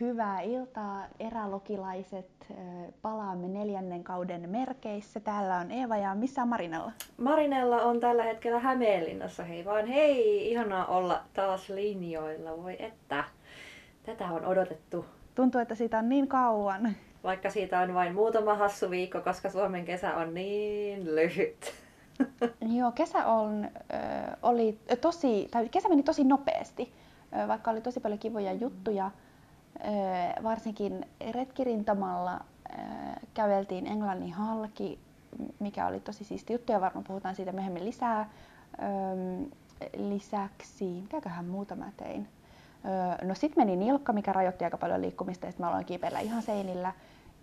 Hyvää iltaa erälokilaiset. Palaamme neljännen kauden merkeissä. Täällä on Eeva ja missä on Marinella? Marinella on tällä hetkellä Hämeenlinnassa. Hei vaan hei, ihanaa olla taas linjoilla. Voi että, tätä on odotettu. Tuntuu, että siitä on niin kauan. Vaikka siitä on vain muutama hassu viikko, koska Suomen kesä on niin lyhyt. Joo, kesä on, oli tosi, tai kesä meni tosi nopeasti, vaikka oli tosi paljon kivoja juttuja varsinkin retkirintamalla käveltiin Englannin halki, mikä oli tosi siisti juttu ja varmaan puhutaan siitä myöhemmin lisää. Lisäksi, mitäköhän muuta mä tein? No sit meni nilkka, mikä rajoitti aika paljon liikkumista ja sitten mä aloin kiipeillä ihan seinillä.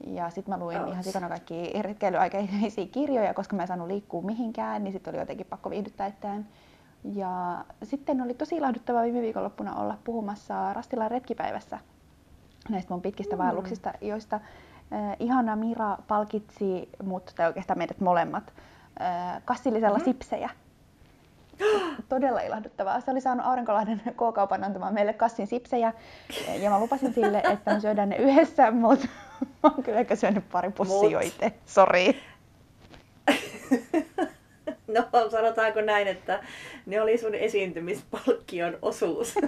Ja sitten mä luin ihan sikana kaikki retkeilyaikaisia kirjoja, koska mä en saanut liikkua mihinkään, niin sitten oli jotenkin pakko viihdyttää itseään. Ja sitten oli tosi ilahduttavaa viime viikonloppuna olla puhumassa Rastilan retkipäivässä näistä mun pitkistä mm. vaelluksista, joista äh, ihana Mira palkitsi mut, tai oikeastaan meidät molemmat, äh, kassillisella mm-hmm. sipsejä. Todella ilahduttavaa. Se oli saanut Aurinkolahden K-kaupan antamaan meille kassin sipsejä ja mä lupasin sille, että me syödään ne yhdessä, mutta mä oon kyllä ehkä syönyt pari pussia itse. Sori. No sanotaanko näin, että ne oli sun esiintymispalkkion osuus.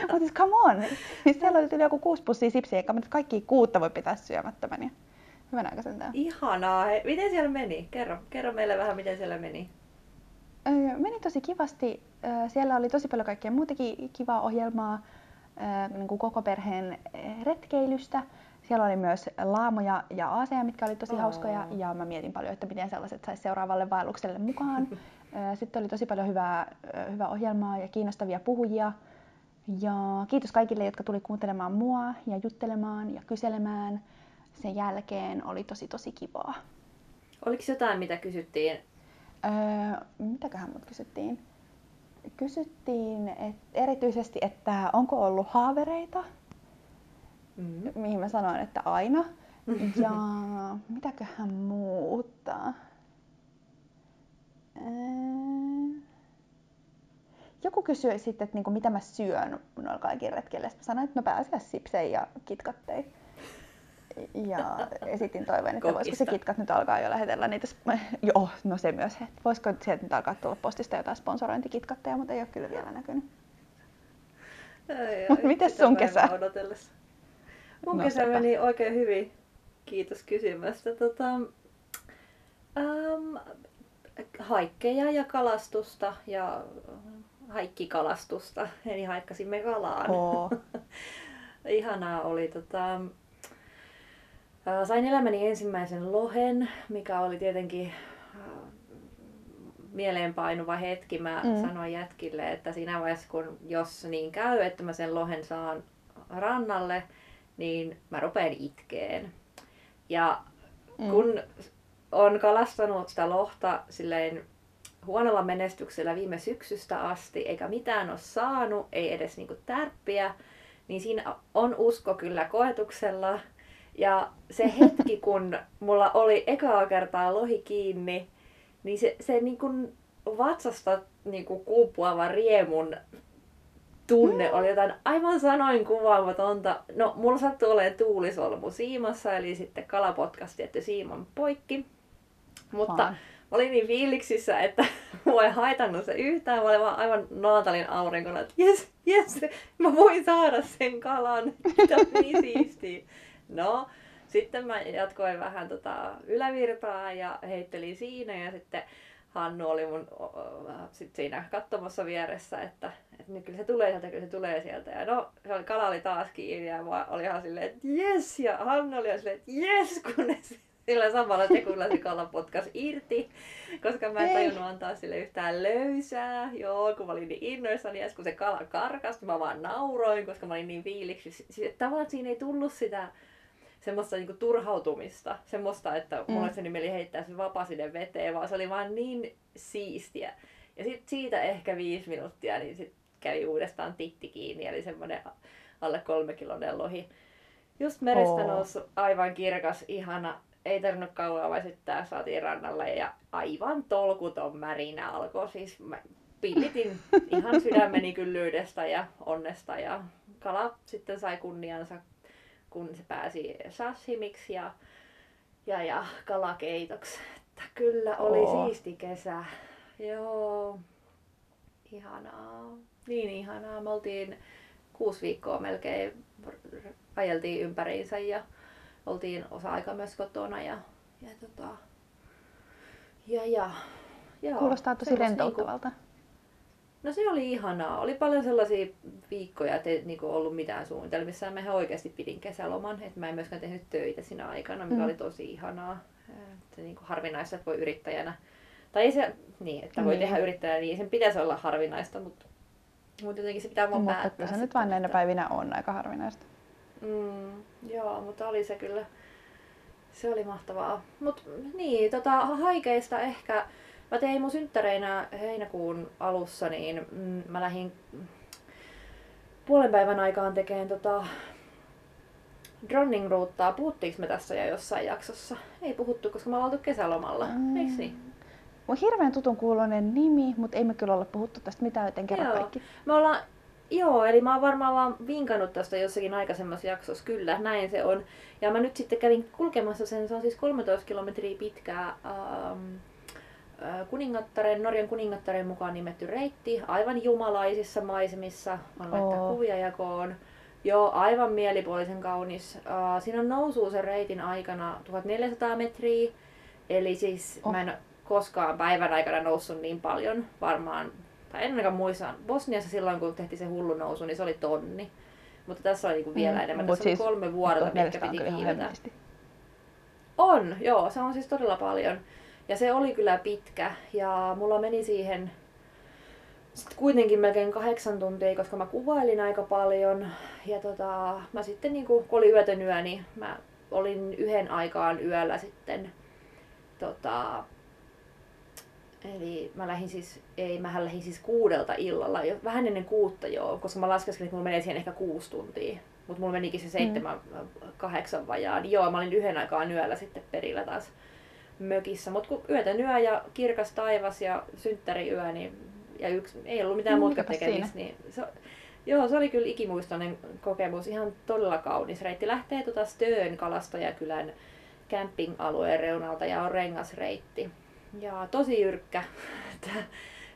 Mutta siis come on, siis siellä oli joku kuusi pussia sipsiä, eikä kaikki kuutta voi pitää syömättömän. Hyvän aika sentään. Ihanaa. He, miten siellä meni? Kerro, kerro meille vähän, miten siellä meni. Öö, meni tosi kivasti. Öö, siellä oli tosi paljon kaikkea muutakin kivaa ohjelmaa öö, niin kuin koko perheen retkeilystä. Siellä oli myös laamoja ja aaseja, mitkä oli tosi oh. hauskoja ja mä mietin paljon, että miten sellaiset saisi seuraavalle vaellukselle mukaan. Sitten oli tosi paljon hyvää, hyvää ohjelmaa ja kiinnostavia puhujia. Ja kiitos kaikille, jotka tuli kuuntelemaan mua ja juttelemaan ja kyselemään. Sen jälkeen oli tosi tosi kivaa. Oliko jotain, mitä kysyttiin? Öö, mitäköhän mut kysyttiin? Kysyttiin et, erityisesti, että onko ollut haavereita, mm-hmm. mihin mä sanoin, että aina. Ja mitäköhän muuta? Öö, joku kysyi sitten, että niinku, mitä mä syön noilla kaikilla retkeillä. Sitten mä sanoin, että mä pääsen sipsei ja kitkattei. Ja esitin toiveen, että voisiko se kitkat nyt alkaa jo lähetellä niitä. Joo, no se myös. Että voisiko sieltä nyt alkaa tulla postista jotain sponsorointikitkatteja, mutta ei ole kyllä vielä näkynyt. Miten sun kesä? Mun no, kesä meni oikein hyvin. Kiitos kysymästä. Tota, ähm, haikkeja ja kalastusta ja haikkikalastusta, eli haikkasimme kalaan. Oh. Ihanaa oli. Tota, sain elämäni ensimmäisen lohen, mikä oli tietenkin mieleenpainuva hetki. Mä mm. sanoin jätkille, että siinä vaiheessa, kun jos niin käy, että mä sen lohen saan rannalle, niin mä rupean itkeen. Ja mm. kun on kalastanut sitä lohta silleen huonolla menestyksellä viime syksystä asti, eikä mitään ole saanut, ei edes niinku tärppiä, niin siinä on usko kyllä koetuksella. Ja se hetki, kun mulla oli ekaa kertaa lohi kiinni, niin se, se niinku vatsasta niinku kuupuava riemun tunne oli jotain aivan sanoin kuvaamatonta. No, mulla sattui olemaan tuulisolmu siimassa, eli sitten kalapotkasti, että siiman poikki. Mutta mä olin niin fiiliksissä, että mua ei haitannut se yhtään. Mä olin vaan aivan Naatalin aurinkona, että jes, jes, mä voin saada sen kalan. Tämä on niin siistiä. No, sitten mä jatkoin vähän tota ylävirtaa ja heittelin siinä ja sitten Hannu oli mun sit siinä katsomassa vieressä, että, että nyt kyllä se tulee sieltä, kyllä se tulee sieltä. Ja no, se oli, kala oli taas kiinni ja mä olin ihan silleen, että jes! Ja Hannu oli silleen, että jes! Kunnes sillä samalla sekunnilla se kala potkas irti, koska mä en tajunnut antaa sille yhtään löysää. Joo, kun mä olin niin innoissani, ja kun se kala karkas, mä vaan nauroin, koska mä olin niin fiiliksi. Siis, tavallaan siinä ei tullut sitä semmoista niinku turhautumista, semmoista, että mm. mulle se nimeli heittää se vapaa sinne veteen, vaan se oli vaan niin siistiä. Ja sitten siitä ehkä viisi minuuttia, niin sit kävi uudestaan titti kiinni, eli semmoinen alle kolme kilonen lohi. Just merestä oh. noussut aivan kirkas, ihana ei tarvinnut kauan sitten saatiin rannalle ja aivan tolkuton märinä alkoi. Siis mä pillitin ihan sydämeni kyllyydestä ja onnesta ja kala sitten sai kunniansa, kun se pääsi sashimiksi ja, ja, ja kalakeitoksi. Että kyllä oli Oo. siisti kesä. Joo, ihanaa. Niin ihanaa. Me oltiin kuusi viikkoa melkein, ajeltiin ympäriinsä ja oltiin osa-aika myös kotona ja, ja, tota, ja, ja Joo, Kuulostaa tosi rentouttavalta. Niinku, no se oli ihanaa. Oli paljon sellaisia viikkoja, että ei niinku ollut mitään suunnitelmissa. Mä ihan oikeasti pidin kesäloman. Että mä en myöskään tehnyt töitä siinä aikana, mikä mm. oli tosi ihanaa. Että niinku harvinaista, että voi yrittäjänä. Tai ei se, niin, että voi mm. tehdä yrittäjänä, niin sen pitäisi olla harvinaista, mutta, mutta jotenkin se pitää vaan mutta päättää. se nyt vain näinä päivinä on aika harvinaista. Mm, joo, mutta oli se kyllä. Se oli mahtavaa. Mutta niin, tota, haikeista ehkä Mä tein mun synttäreinä heinäkuun alussa, niin mm, mä lähdin puolen päivän aikaan tekemään tota dronning ruuttaa. Puhuttiinko me tässä jo jossain jaksossa? Ei puhuttu, koska mä oltu kesälomalla. Mm. Eiks niin? Mun hirveän tutun kuulonen nimi, mutta ei me kyllä olla puhuttu tästä mitään, joten kerro Joo. kaikki. Me ollaan Joo, eli mä oon varmaan vaan vinkannut tästä jossakin aikaisemmassa jaksossa, kyllä, näin se on. Ja mä nyt sitten kävin kulkemassa sen, se on siis 13 kilometriä pitkää ähm, kuningattaren, Norjan kuningattaren mukaan nimetty reitti, aivan jumalaisissa maisemissa, on laittaa kuvia jakoon. Joo, aivan mielipuolisen kaunis. Uh, siinä on nousu sen reitin aikana 1400 metriä, eli siis oh. mä en koskaan päivän aikana noussut niin paljon, varmaan, tai en ainakaan muista. Bosniassa silloin, kun tehtiin se hullu nousu, niin se oli tonni. Mutta tässä oli niinku vielä mm, enemmän. Tässä siis, oli kolme vuoroa, mitkä piti kiivetä. On, joo, se on siis todella paljon. Ja se oli kyllä pitkä ja mulla meni siihen sitten kuitenkin melkein kahdeksan tuntia, koska mä kuvailin aika paljon. Ja tota, mä sitten niin kun oli yötön yö, niin mä olin yhden aikaan yöllä sitten tota, Eli mä lähdin siis, ei, mä lähdin siis kuudelta illalla, jo, vähän ennen kuutta joo, koska mä laskeskelin, että mulla menee siihen ehkä kuusi tuntia. Mutta mulla menikin se seitsemän, mm. kahdeksan vajaan. Joo, mä olin yhden aikaan yöllä sitten perillä taas mökissä. Mutta kun yötä yö ja kirkas taivas ja synttäriyö, niin, ja yksi, ei ollut mitään mm, muuta tekemistä, niin se, Joo, se oli kyllä ikimuistoinen kokemus. Ihan todella kaunis reitti. Lähtee tuota Stöön kalastajakylän camping-alueen reunalta ja on rengasreitti. Ja tosi jyrkkä.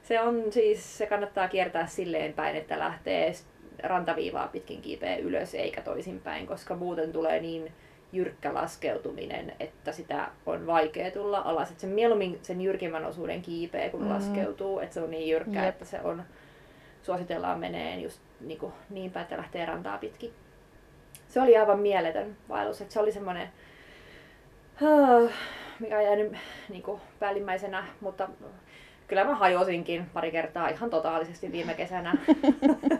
se on siis, se kannattaa kiertää silleen päin, että lähtee rantaviivaa pitkin kiipeä ylös eikä toisinpäin, koska muuten tulee niin jyrkkä laskeutuminen, että sitä on vaikea tulla alas. Että sen mieluummin sen jyrkimmän osuuden kiipeä, kun mm. laskeutuu, että se on niin jyrkkä, Jep. että se on, suositellaan meneen just niin, kuin, niin päin, että lähtee rantaa pitkin. Se oli aivan mieletön vaellus, että se oli semmoinen, mikä on jäänyt niin kuin päällimmäisenä, mutta kyllä mä hajosinkin pari kertaa ihan totaalisesti viime kesänä.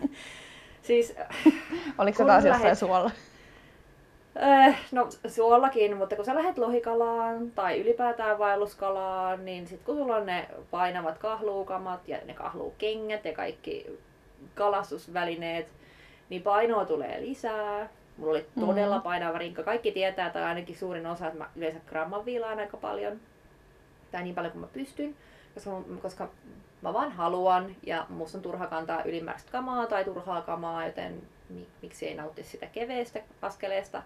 siis, Oliko se taas jossain suolla? Äh, no suollakin, mutta kun sä lähdet lohikalaan tai ylipäätään vaelluskalaan, niin sit kun sulla on ne painavat kahluukamat ja ne kahluukengät ja kaikki kalastusvälineet, niin painoa tulee lisää. Mulla oli todella mm. painava rinkka. Kaikki tietää, tai ainakin suurin osa, että mä yleensä gramman viilaan aika paljon. Tai niin paljon kuin mä pystyn. Koska, koska mä vaan haluan ja musta on turha kantaa ylimääräistä kamaa tai turhaa kamaa, joten miksi ei nautti sitä keveestä askeleesta.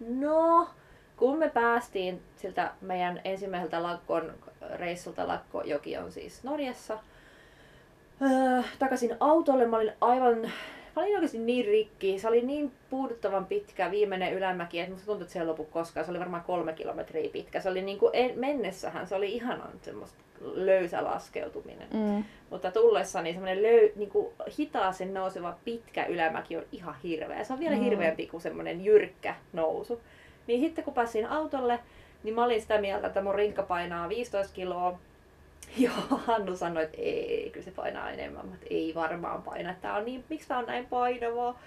No, kun me päästiin siltä meidän ensimmäiseltä lakkon reissulta, Lakkojoki on siis Norjassa, öö, takaisin autolle, mä olin aivan Mä olin oikeasti niin rikki. Se oli niin puuduttavan pitkä viimeinen ylämäki, että musta tuntui, että se ei lopu koskaan. Se oli varmaan kolme kilometriä pitkä. Se oli niin kuin mennessähän, se oli ihanan semmoista löysä laskeutuminen. Mm. Mutta tullessa niin semmoinen löy, niin kuin hitaasti nouseva pitkä ylämäki on ihan hirveä. Se on vielä mm. hirveämpi kuin semmoinen jyrkkä nousu. Niin sitten kun pääsin autolle, niin mä olin sitä mieltä, että mun rinkka painaa 15 kiloa Joo, Hannu sanoi, että ei, kyllä se painaa enemmän, mutta ei varmaan paina. Tää on niin, miksi tää on näin painavaa?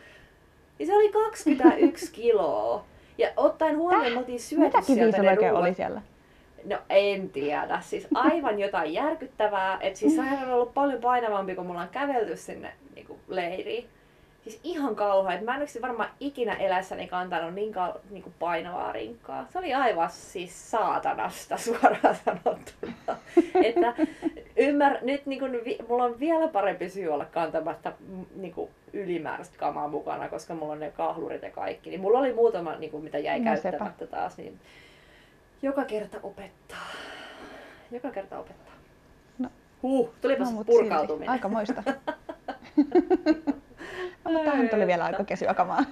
Niin se oli 21 kiloa. Ja ottaen huomioon, me oltiin syöty Mitä sieltä ne ruuat. oli siellä? No en tiedä. Siis aivan jotain järkyttävää. Että siis on ollut paljon painavampi, kun mulla on kävelty sinne niin leiriin. Siis ihan kauhea. Että mä en varmaan ikinä elässäni kantanut niin, kal- niin kuin painavaa rinkkaa. Se oli aivan siis saatanasta suoraan sanottuna. että ymmär, nyt niin kuin, mulla on vielä parempi syy olla kantamatta niin kuin, ylimääräistä kamaa mukana, koska mulla on ne kahlurit ja kaikki. Niin mulla oli muutama, niin kuin mitä jäi No käyttämättä sepä. taas. Niin joka kerta opettaa. Joka kerta opettaa. No. Huh, tulipas mut purkautuminen. silti. Aika moista. mutta tähän tuli vielä aika kesyä kamaa.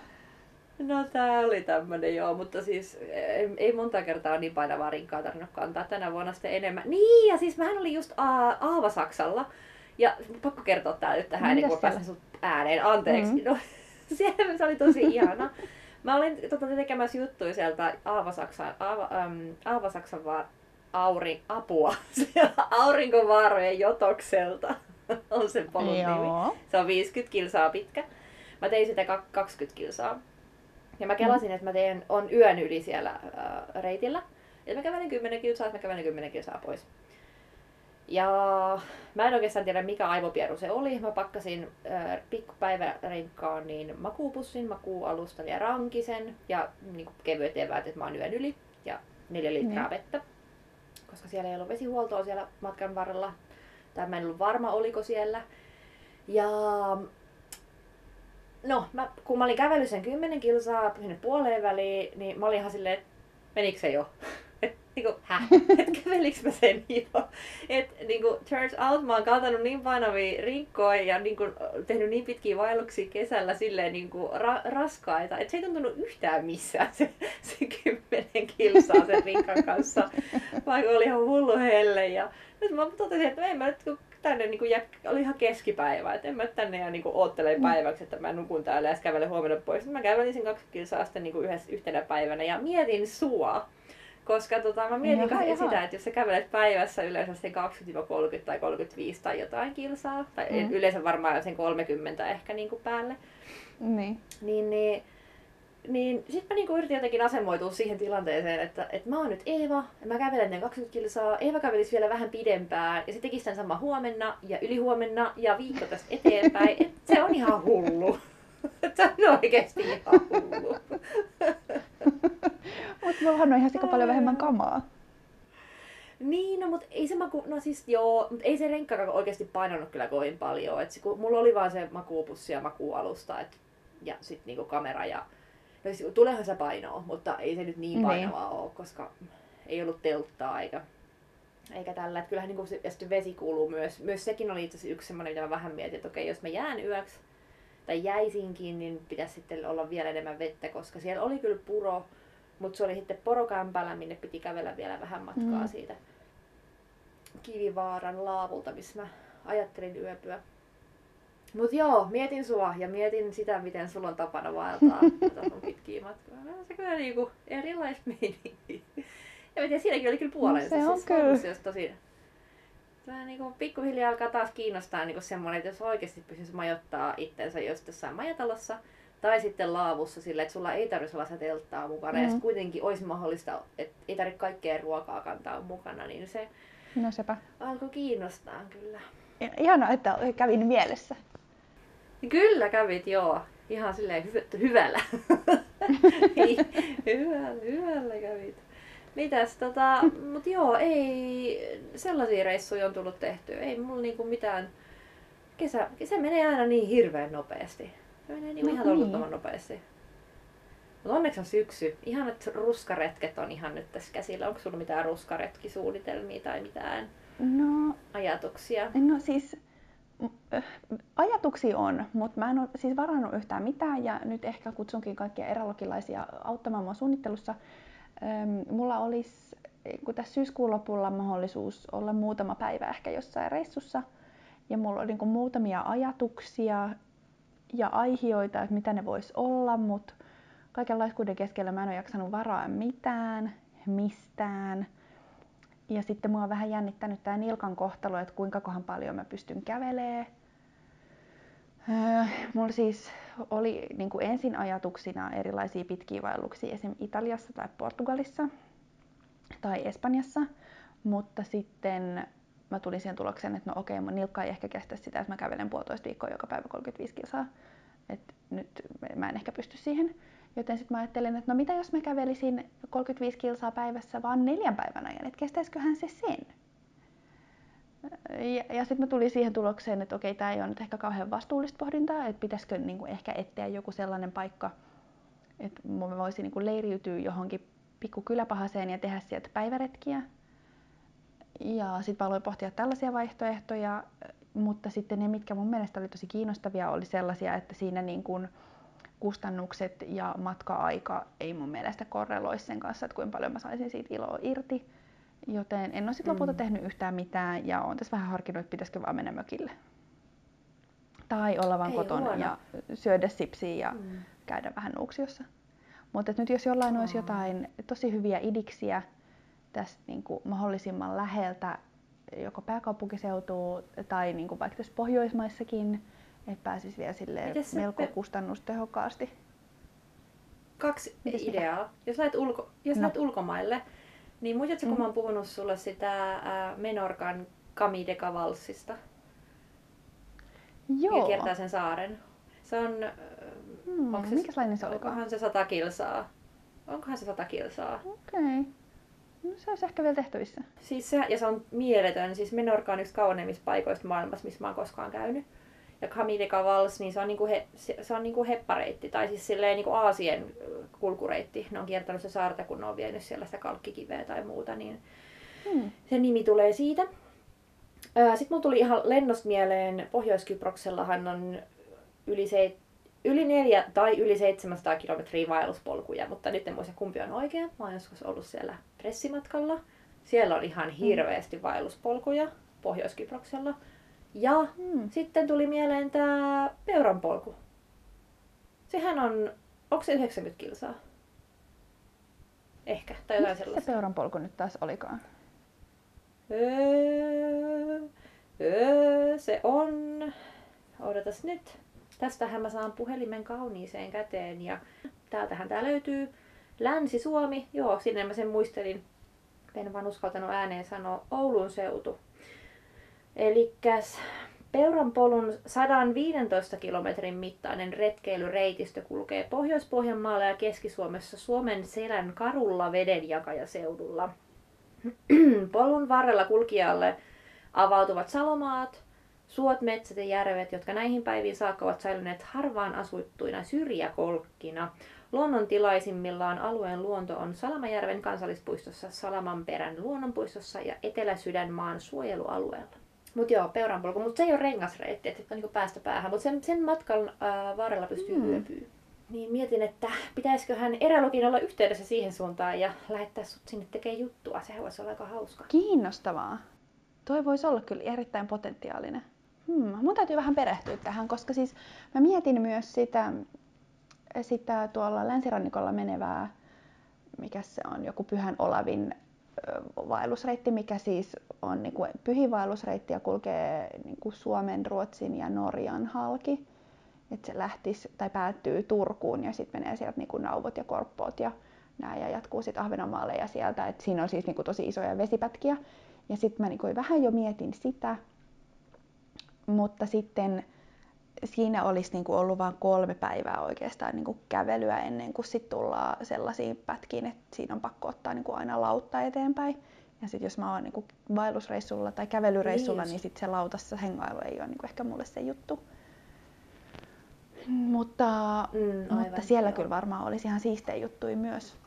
No tää oli tämmönen joo, mutta siis ei, ei monta kertaa niin painavaa rinkkaa tarvinnut kantaa tänä vuonna sitten enemmän. Niin ja siis mähän olin just A- Aava-Saksalla ja pakko kertoa tää nyt tähän, niin kun pääsen sut ääneen, anteeksi. Mm. No, siellä se oli tosi ihana. Mä olin tota, tekemässä juttuja sieltä Aava-Saksan, Aava, äm, Aava-Saksan va- aurin, apua, siellä aurinkovaarojen jotokselta on se polun nimi. Se on 50 kilsaa pitkä. Mä tein sitä kak- 20 kilsaa. Ja mä kelasin, että mä teen, on yön yli siellä äh, reitillä. Ja mä kävelen 10 kilsaa, että mä kävelen 10 kilsaa pois. Ja mä en oikeastaan tiedä mikä aivopieru se oli. Mä pakkasin äh, pikkupäivärenkkaan niin makuupussin, makuualustan ja rankisen ja niin kevyet eväät, että mä oon yön yli. Ja neljä litraa Niin. vettä. Koska siellä ei ollut vesihuoltoa siellä matkan varrella. Tai mä en ollut varma oliko siellä. Ja no, mä, kun mä olin kävellyt sen 10 kilsaa sinne puoleen väliin, niin mä olin ihan silleen, että menikö se jo? Et, niinku, häh? Et kävelikö mä sen jo? Et niinku, turns out mä oon kantanut niin painavia rinkkoja ja niinku, tehnyt niin pitkiä vaelluksia kesällä silleen niinku, ra- raskaita, että se ei tuntunut yhtään missään se, se 10 kilsaa sen rinkan kanssa, vaikka oli ihan hullu helle. Ja nyt mä totesin, että en mä nyt kun tänne niinku jää, oli ihan keskipäivä, että en mä tänne jää niinku oottele Mm. päiväksi, että mä nukun täällä ja kävelen huomenna pois. Mä kävelin sen 20 kilsaa sitten niinku yhdessä, yhtenä päivänä ja mietin sua. Koska tota, mä mietin Jaha, jaha, sitä, että jos sä kävelet päivässä yleensä sen 20-30 tai 35 tai jotain kilsaa, tai Mm. yleensä varmaan sen 30 ehkä niinku päälle, Niin. niin, niin, niin sit mä niinku yritin jotenkin asemoitua siihen tilanteeseen, että, että mä oon nyt Eeva, ja mä kävelen ne 20 kilsaa, Eeva kävelisi vielä vähän pidempään, ja se tekisi tämän sama huomenna, ja ylihuomenna, ja viikko tästä eteenpäin. Et se on ihan hullu. Se on oikeesti ihan hullu. Mutta mullahan on ihan sika paljon vähemmän kamaa. Niin, no mutta ei se maku, no siis joo, mutta ei se renkkaakaan oikeasti painanut kyllä kovin paljon. Et se, kun mulla oli vaan se makuupussi ja makuualusta et, ja sitten niinku kamera ja no siis, tuleehan se painoa, mutta ei se nyt niin Niin. painavaa ole, koska ei ollut telttaa eikä, eikä tällä. Et kyllähän niinku se, ja sitten vesi kuuluu myös. Myös sekin oli itse asiassa yksi semmoinen, mitä mä vähän mietin, että okei, jos mä jään yöksi tai jäisinkin, niin pitäisi sitten olla vielä enemmän vettä, koska siellä oli kyllä puro, mutta se oli sitten porokämpällä, minne piti kävellä vielä vähän matkaa mm. siitä Kivivaaran laavulta, missä mä ajattelin yöpyä. Mut joo, mietin sua ja mietin sitä, miten sulla on tapana vaeltaa sun pitkiä matkoja. No, se kyllä niinku erilaista meininkiä. Ja mä tiedän, siinäkin oli kyllä puolensa. No se on siis kyllä. lopussa jos tosi... Vähän niinku pikkuhiljaa alkaa taas kiinnostaa niinku semmoinen, että jos oikeasti pystyisi majoittaa itsensä just jossain majatalossa, tai sitten laavussa sillä, että sulla ei tarvitsisi olla telttaa mukana, mm. ja Mm. sit kuitenkin olisi mahdollista, että ei tarvitse kaikkea ruokaa kantaa mukana, niin se No sepä. alkoi kiinnostaa kyllä. Ihanaa, että kävin mielessä. Kyllä kävit, joo. Ihan silleen hy- hyvällä. hyvällä, hyvällä kävit. Mitäs tota, mut joo, ei sellaisia reissuja on tullut tehtyä. Ei mulla niinku mitään, kesä, kesä menee aina niin hirveän nopeasti. Se menee niinku No ihan niin. tolkuttoman nopeasti. Mutta onneksi on syksy. Ihanat ruskaretket on ihan nyt tässä käsillä. Onko sulla mitään ruskaretkisuunnitelmia tai mitään No, ajatuksia? no siis ajatuksia on, mutta mä en ole siis varannut yhtään mitään ja nyt ehkä kutsunkin kaikkia eralogilaisia auttamaan mua suunnittelussa. Mulla olisi kun tässä syyskuun lopulla mahdollisuus olla muutama päivä ehkä jossain reissussa ja mulla on niin kuin muutamia ajatuksia ja aihioita, että mitä ne vois olla, mutta kaiken laiskuuden keskellä mä en ole jaksanut varaa mitään, mistään. Ja sitten mua on vähän jännittänyt tämä nilkan kohtalo, että kuinka kohan paljon mä pystyn kävelee. Öö, mulla siis oli niin kuin ensin ajatuksina erilaisia pitkiä vaelluksia esim. Italiassa tai Portugalissa tai Espanjassa, mutta sitten mä tulin siihen tulokseen, että no okei, mun nilkka ei ehkä kestä sitä, että mä kävelen puolitoista viikkoa joka päivä 35 kilsaa. Et nyt mä en ehkä pysty siihen. Joten sitten mä ajattelin, että no mitä jos mä kävelisin 35 kilsaa päivässä vaan neljän päivän ajan, että kestäisiköhän se sen? ja, ja sitten mä tulin siihen tulokseen, että okei, tämä ei ole nyt ehkä kauhean vastuullista pohdintaa, että pitäisikö niin kuin ehkä etsiä joku sellainen paikka, että mä voisin niin kuin leiriytyä johonkin pikku kyläpahaseen ja tehdä sieltä päiväretkiä. Ja sitten mä aloin pohtia tällaisia vaihtoehtoja, mutta sitten ne, mitkä mun mielestä oli tosi kiinnostavia, oli sellaisia, että siinä niin kuin kustannukset ja matka-aika ei mun mielestä korreloisi sen kanssa, että kuinka paljon mä saisin siitä iloa irti. Joten en ole sitten lopulta mm. tehnyt yhtään mitään ja olen tässä vähän harkinnut, että pitäisikö vaan mennä mökille. Tai olla vaan ei kotona huono. ja syödä sipsiä ja mm. käydä vähän nuuksiossa. Mutta nyt jos jollain oh. olisi jotain tosi hyviä idiksiä tästä niin kuin mahdollisimman läheltä, joko pääkaupunkiseutua tai niin kuin vaikka tässä Pohjoismaissakin, että pääsisi vielä sille melko pe- kustannustehokkaasti. Kaksi Mites ideaa. Jos lähdet, ulko, jos no. lähdet ulkomaille, niin muistatko, mm. kun mä oon puhunut sulle sitä äh, Menorkan Camille valssista? Joo. Ja kiertää sen saaren. Se on... Hmm, onko se, mikäslainen se Onkohan se sata kilsaa? Onkohan se sata kilsaa? Okei. Okay. No se olisi ehkä vielä tehtävissä. Siis se, ja se on mieletön. Siis Menorka on yksi kauneimmista paikoista maailmassa, missä mä oon koskaan käynyt. Ja Camille Vals, niin se on, niinku he, se, se on niinku heppareitti, tai siis silleen niinku Aasien kulkureitti. Ne on kiertänyt se saarta, kun ne on vienyt siellä sitä kalkkikiveä tai muuta, niin hmm. se nimi tulee siitä. Sitten mun tuli ihan lennosta mieleen, Pohjois-Kyproksellahan on yli, se, yli neljä tai yli 700 kilometriä vaelluspolkuja, mutta nyt en muista kumpi on oikea. Mä oon joskus ollut siellä pressimatkalla. Siellä on ihan hirveästi vaelluspolkuja Pohjois-Kyproksella. Ja hmm. sitten tuli mieleen tämä peuranpolku. Sehän on, onko se 90 kilsaa? Ehkä, tai jotain Missä sellaista. se peuranpolku nyt taas olikaan? Öö, öö, se on, odotas nyt. Tästähän mä saan puhelimen kauniiseen käteen ja täältähän tää löytyy. Länsi-Suomi, joo, sinne mä sen muistelin. En vaan uskaltanut ääneen sanoa Oulun seutu. Eli Peuranpolun 115 kilometrin mittainen retkeilyreitistö kulkee Pohjois-Pohjanmaalla ja Keski-Suomessa Suomen selän karulla vedenjakajaseudulla. Polun varrella kulkijalle avautuvat salomaat, suot, metsät ja järvet, jotka näihin päiviin saakka ovat säilyneet harvaan asuttuina syrjäkolkkina. Luonnontilaisimmillaan alueen luonto on Salamajärven kansallispuistossa, Salamanperän luonnonpuistossa ja Etelä-Sydänmaan suojelualueella. Mutta joo, peuranpolku, mutta se ei ole rengasreitti, että on niinku päästä päähän, mutta sen, sen matkan ää, varrella pystyy mm. yöpyy. Niin mietin, että pitäisiköhän erälogin olla yhteydessä siihen suuntaan ja lähettää sut sinne tekemään juttua. Sehän voisi olla aika hauska. Kiinnostavaa. Toi voisi olla kyllä erittäin potentiaalinen. Hmm, mun täytyy vähän perehtyä tähän, koska siis mä mietin myös sitä, sitä tuolla länsirannikolla menevää, mikä se on, joku Pyhän Olavin vaellusreitti, mikä siis on niin kuin pyhivaellusreitti ja kulkee niin kuin Suomen, Ruotsin ja Norjan halki. Että se lähtisi tai päättyy Turkuun ja sitten menee sieltä niin kuin Nauvot ja Korppoot ja nää ja jatkuu sitten Ahvenanmaalle ja sieltä. Et siinä on siis niin kuin tosi isoja vesipätkiä. Ja sitten mä niin kuin vähän jo mietin sitä, mutta sitten siinä olisi niin kuin ollut vain kolme päivää oikeastaan niin kuin kävelyä ennen kuin sit tullaan sellaisiin pätkiin, että siinä on pakko ottaa niin kuin aina lautta eteenpäin. Ja sitten jos mä oon niin kuin vaellusreissulla tai kävelyreissulla, niin, niin sitten se lautassa hengailu ei ole niin kuin ehkä mulle se juttu. Mutta, mm, mutta siellä joo. kyllä varmaan olisi ihan siistejä juttuja myös.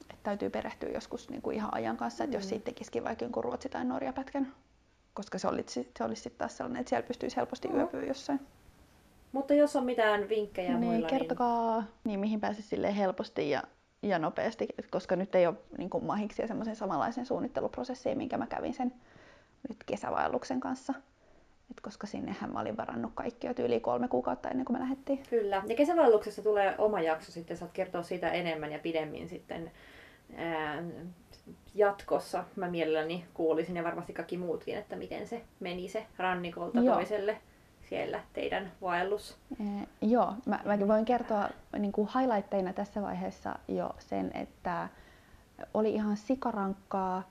Että täytyy perehtyä joskus niin kuin ihan ajan kanssa, että mm. jos siitä tekisikin vaikka jonkun Ruotsi- tai Norja-pätkän. Koska se olisi, se olisi sitten taas sellainen, että siellä pystyisi helposti yöpyä jossain. Mutta jos on mitään vinkkejä niin, muilla, kertokaa, niin... niin mihin pääsisi sille helposti ja, ja nopeasti, koska nyt ei ole niin kuin mahiksi semmoisen samanlaisen suunnitteluprosessiin, minkä mä kävin sen nyt kesävaelluksen kanssa. Et koska sinnehän mä olin varannut kaikki jo yli kolme kuukautta ennen kuin me lähdettiin. Kyllä. Ja kesävaelluksessa tulee oma jakso sitten, saat kertoa siitä enemmän ja pidemmin sitten ää, jatkossa. Mä mielelläni kuulisin ja varmasti kaikki muutkin, että miten se meni se rannikolta Joo. toiselle siellä teidän vaellus? Eh, joo, mä, mäkin voin kertoa niin kuin highlightteina tässä vaiheessa jo sen, että oli ihan sikarankkaa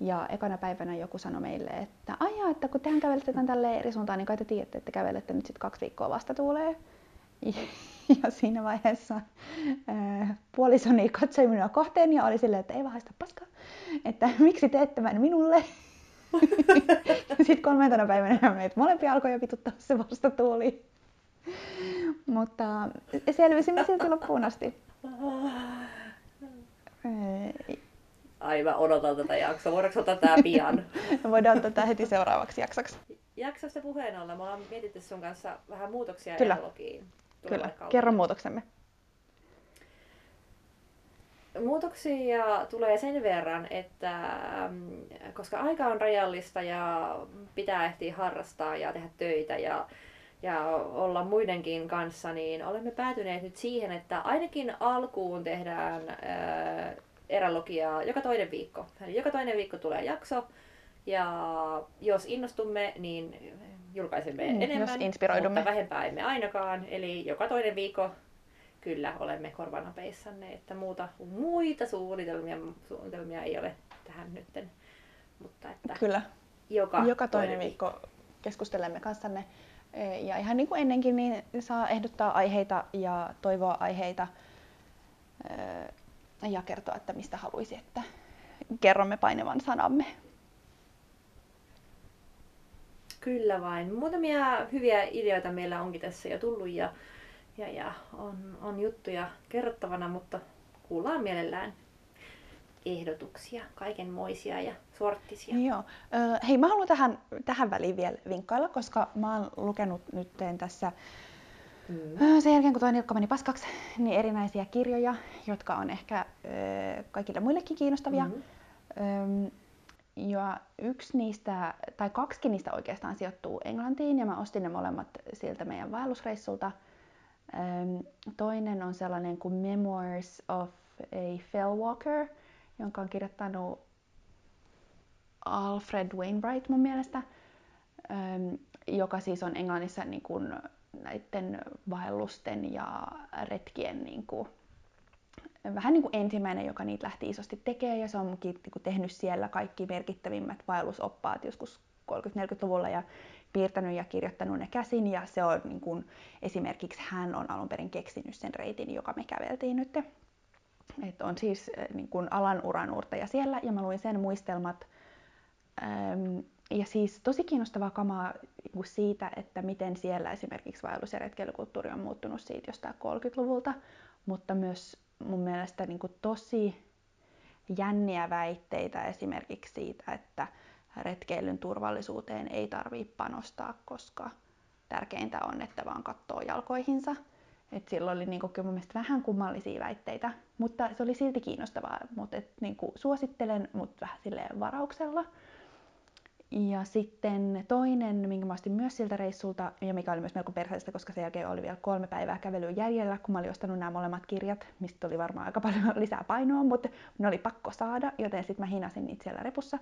ja ekana päivänä joku sanoi meille, että aijaa, että kun tehän kävelette tämän tälle eri suuntaan, niin kai te tiedätte, että kävelette nyt sitten kaksi viikkoa vasta tuulee. Ja siinä vaiheessa ää, puolisoni katsoi minua kohteen ja oli silleen, että ei vahasta paskaa, että miksi teette tämän minulle. Sitten kolmantena päivänä meitä molempia alkoi jo vituttaa se vastatuoli. Mutta selvisimme silti loppuun asti. Aivan odotan tätä jaksoa. Voidaanko ottaa tää pian? Voidaan ottaa tää heti seuraavaksi jaksoksi. Jaksosta puheen ollen, me ollaan mietitty sun kanssa vähän muutoksia Kyllä. Kyllä, kerro muutoksemme. Muutoksia tulee sen verran, että koska aika on rajallista ja pitää ehtiä harrastaa ja tehdä töitä ja, ja olla muidenkin kanssa, niin olemme päätyneet nyt siihen, että ainakin alkuun tehdään ää, joka toinen viikko. Eli joka toinen viikko tulee jakso ja jos innostumme, niin julkaisemme Mm, jos enemmän, inspiroidumme. mutta vähempää emme ainakaan. Eli joka toinen viikko kyllä olemme korvanapeissanne, että muuta, muita suunnitelmia, suunnitelmia ei ole tähän nytten. Mutta että Kyllä, joka, joka toinen viikko keskustelemme kanssanne. E, Ja ihan niin kuin ennenkin, niin saa ehdottaa aiheita ja toivoa aiheita e, ja kertoa, että mistä haluaisi, että kerromme painevan sanamme. Kyllä vain. Muutamia hyviä ideoita meillä onkin tässä jo tullut ja, ja, ja on, on juttuja kerrottavana, mutta kuullaan mielellään ehdotuksia, kaikenmoisia ja sorttisia. Joo. Hei, mä haluan tähän, tähän väliin vielä vinkkailla, koska mä oon lukenut nyt tässä Mm. Sen jälkeen, kun tuo nilkka meni paskaksi, niin erinäisiä kirjoja, jotka on ehkä ö, kaikille muillekin kiinnostavia. Mhm. Öm, Ja yksi niistä, tai kaksi niistä oikeastaan sijoittuu Englantiin, ja mä ostin ne molemmat siltä meidän vaellusreissulta. Toinen on sellainen kuin Memoirs of a Fellwalker, jonka on kirjoittanut Alfred Wainwright mun mielestä, joka siis on Englannissa niin kuin näiden vaellusten ja retkien niin kuin, vähän niin kuin ensimmäinen, joka niitä lähti isosti tekemään ja se on niin kuin tehnyt siellä kaikki merkittävimmät vaellusoppaat joskus 30-40-luvulla ja piirtänyt ja kirjoittanut ne käsin ja se on niin kuin, esimerkiksi hän on alun perin keksinyt sen reitin, joka me käveltiin nyt. Et on siis eh, niin kuin alan uranuurtaja siellä ja mä luin sen muistelmat. Öm, ja siis tosi kiinnostavaa kamaa niin siitä, että miten siellä esimerkiksi vaellus- ja retkeilykulttuuri on muuttunut siitä jostain 30-luvulta, mutta myös mun mielestä niin kuin tosi jänniä väitteitä esimerkiksi siitä, että retkeilyn turvallisuuteen ei tarvitse panostaa, koska tärkeintä on, että vaan katsoo jalkoihinsa. Et silloin oli niinku kyllä mun vähän kummallisia väitteitä, mutta se oli silti kiinnostavaa. Mutta et niinku suosittelen, mutta vähän silleen varauksella. Ja sitten toinen, minkä mä ostin myös siltä reissulta, ja mikä oli myös melko perheellistä, koska sen jälkeen oli vielä kolme päivää kävelyä jäljellä, kun mä olin ostanut nämä molemmat kirjat, mistä tuli varmaan aika paljon lisää painoa, mutta ne oli pakko saada, joten sitten mä hinasin niitä siellä repussa.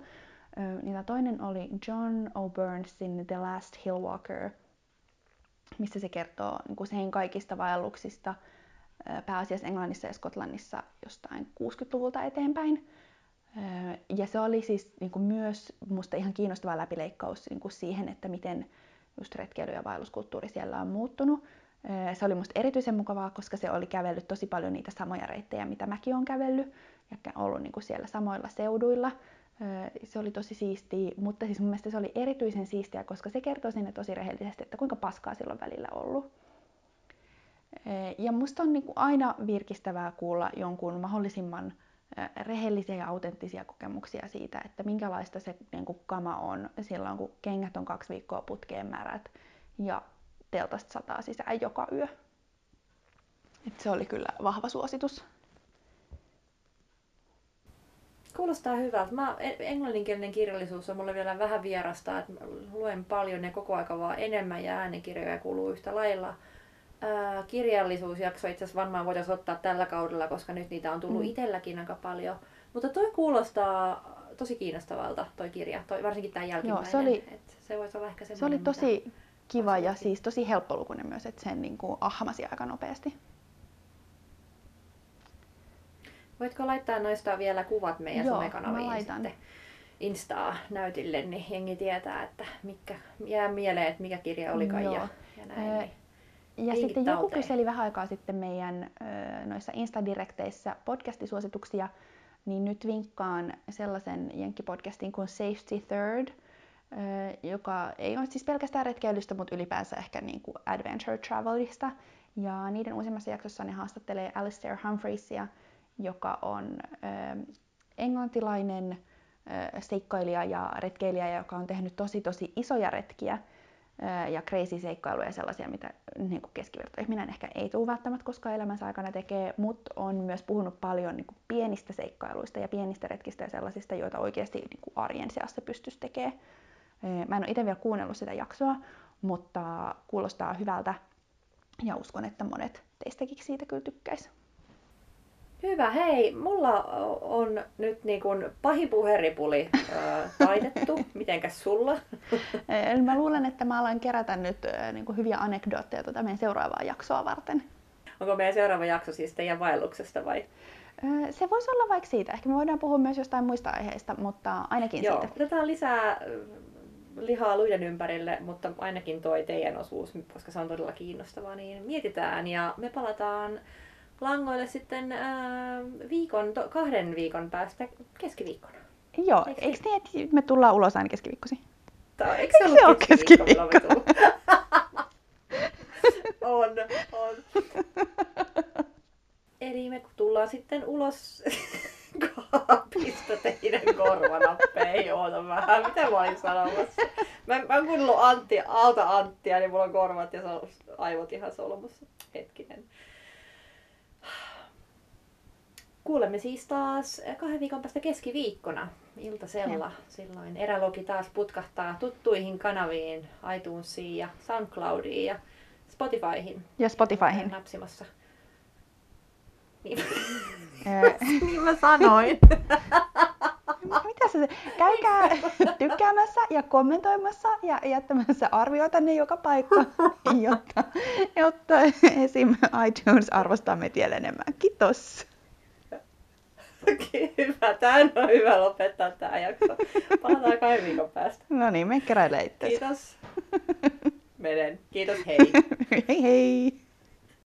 Niin tämä toinen oli John O'Burnsin The Last Hillwalker, missä se kertoo niin kuin sen kaikista vaelluksista pääasiassa Englannissa ja Skotlannissa jostain 60-luvulta eteenpäin. Ja se oli siis niin kuin myös musta ihan kiinnostava läpileikkaus niin kuin siihen, että miten just retkeily- ja vaelluskulttuuri siellä on muuttunut. Se oli musta erityisen mukavaa, koska se oli kävellyt tosi paljon niitä samoja reittejä, mitä mäkin olen kävellyt ja ollut niin kuin siellä samoilla seuduilla. Se oli tosi siistiä, mutta siis mun mielestä se oli erityisen siistiä, koska se kertoo sinne tosi rehellisesti, että kuinka paskaa silloin välillä ollut. Ja musta on niin kuin aina virkistävää kuulla jonkun mahdollisimman rehellisiä ja autenttisia kokemuksia siitä, että minkälaista se niin kuin, kama on silloin, kun kengät on kaksi viikkoa putkeen märät ja teltasta sataa sisään joka yö. Et se oli kyllä vahva suositus. Kuulostaa hyvältä. Mä, en- englanninkielinen kirjallisuus on mulle vielä vähän vierasta, että luen paljon ja koko aika vaan enemmän ja äänikirjoja kuuluu yhtä lailla. Ää, kirjallisuusjakso itse asiassa varmaan voitaisiin ottaa tällä kaudella, koska nyt niitä on tullut Mm. itselläkin aika paljon. Mutta toi kuulostaa tosi kiinnostavalta, toi kirja, toi, varsinkin tämä jälkimmäinen. se oli- Et se voisi olla ehkä Se oli tosi kiva ja siis tosi helppolukuinen myös, että sen niin kuin, ahmasi aika nopeasti. Voitko laittaa noista vielä kuvat meidän Joo, somekanaviin sitten Instaa näytille, niin jengi tietää, että mikä, jää mieleen, että mikä kirja olikaan Joo. ja, ja näin. Ää, niin. Ja sitten joku kyseli vähän aikaa sitten meidän noissa Instadirekteissä podcastisuosituksia, niin nyt vinkkaan sellaisen jenkkipodcastin kuin Safety Third, joka ei ole siis pelkästään retkeilystä, mutta ylipäänsä ehkä niin kuin adventure travelista. Ja niiden uusimmassa jaksossa ne haastattelee Alistair Humphreysia, joka on englantilainen seikkailija ja retkeilijä, joka on tehnyt tosi tosi isoja retkiä ja crazy seikkailuja sellaisia, mitä niin keskivertoihminen ehkä ei tule välttämättä koskaan elämänsä aikana tekee, mutta on myös puhunut paljon niin kuin pienistä seikkailuista ja pienistä retkistä ja sellaisista, joita oikeasti niin kuin arjen seassa pystyisi tekemään. Mä en ole itse vielä kuunnellut sitä jaksoa, mutta kuulostaa hyvältä ja uskon, että monet teistäkin siitä kyllä tykkäisi. Hyvä, hei, mulla on nyt niin kuin pahin puheripuli äh, taitettu. Mitenkäs sulla? Eli mä luulen, että mä alan kerätä nyt niin kuin hyviä anekdootteja tuota meidän seuraavaa jaksoa varten. Onko meidän seuraava jakso siis teidän vaelluksesta vai? Se voisi olla vaikka siitä. Ehkä me voidaan puhua myös jostain muista aiheista, mutta ainakin Joo, siitä. otetaan lisää lihaa luiden ympärille, mutta ainakin toi teidän osuus, koska se on todella kiinnostavaa, niin mietitään ja me palataan langoille sitten ää, viikon, to, kahden viikon päästä keskiviikkona. Joo, eikö, eikö niin, että me tullaan ulos aina keskiviikkosi? Tää, eikö se, se ole keskiviikko? keskiviikko? on, on. Eli me tullaan sitten ulos kaapista teidän korvanappeihin. Oota vähän, mitä mä olin sanomassa? Mä, mä oon kuunnellut Antti, Aalta Anttia, niin mulla on korvat ja aivot ihan solmussa. Hetkinen. Kuulemme siis taas kahden viikon päästä keskiviikkona iltasella. Ja. Silloin erälogi taas putkahtaa tuttuihin kanaviin, iTunesiin ja Soundcloudiin ja Spotifyhin. Ja Spotifyhin. Napsimassa. Niin, niin mä sanoin. Mitä se? Käykää tykkäämässä ja kommentoimassa ja jättämässä arvioita ne joka paikka, jotta, jotta esim. iTunes arvostaa meitä vielä enemmän. Kiitos. Hyvä, tämä on hyvä lopettaa tämä jakso. Palataan kahden viikon päästä. No niin, me keräilee Kiitos. Menen. Kiitos, hei. hei hei.